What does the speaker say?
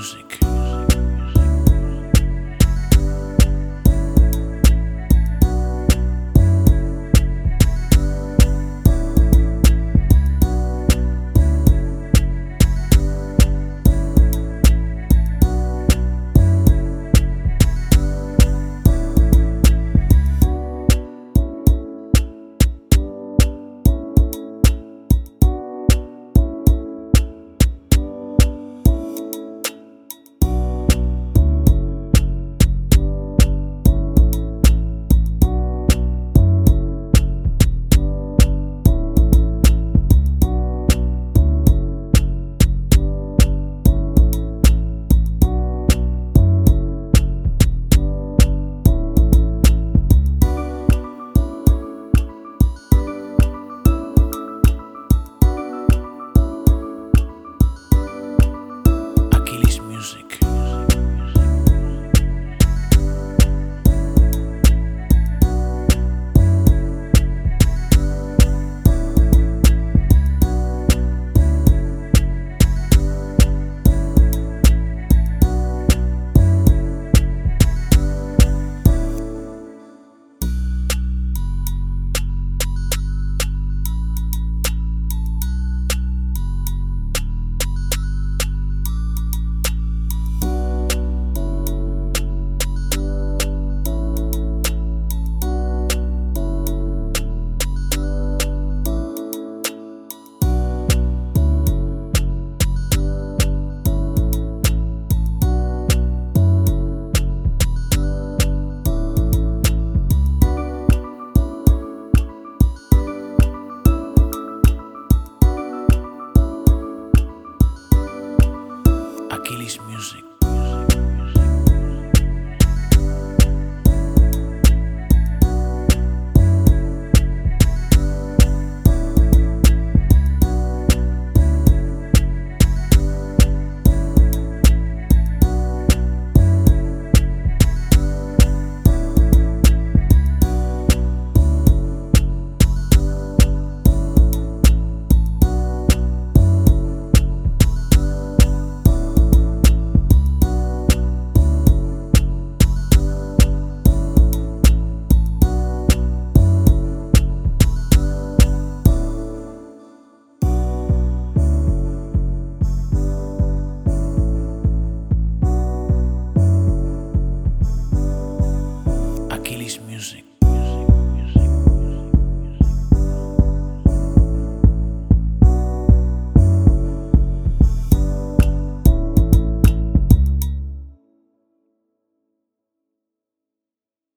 music. Music.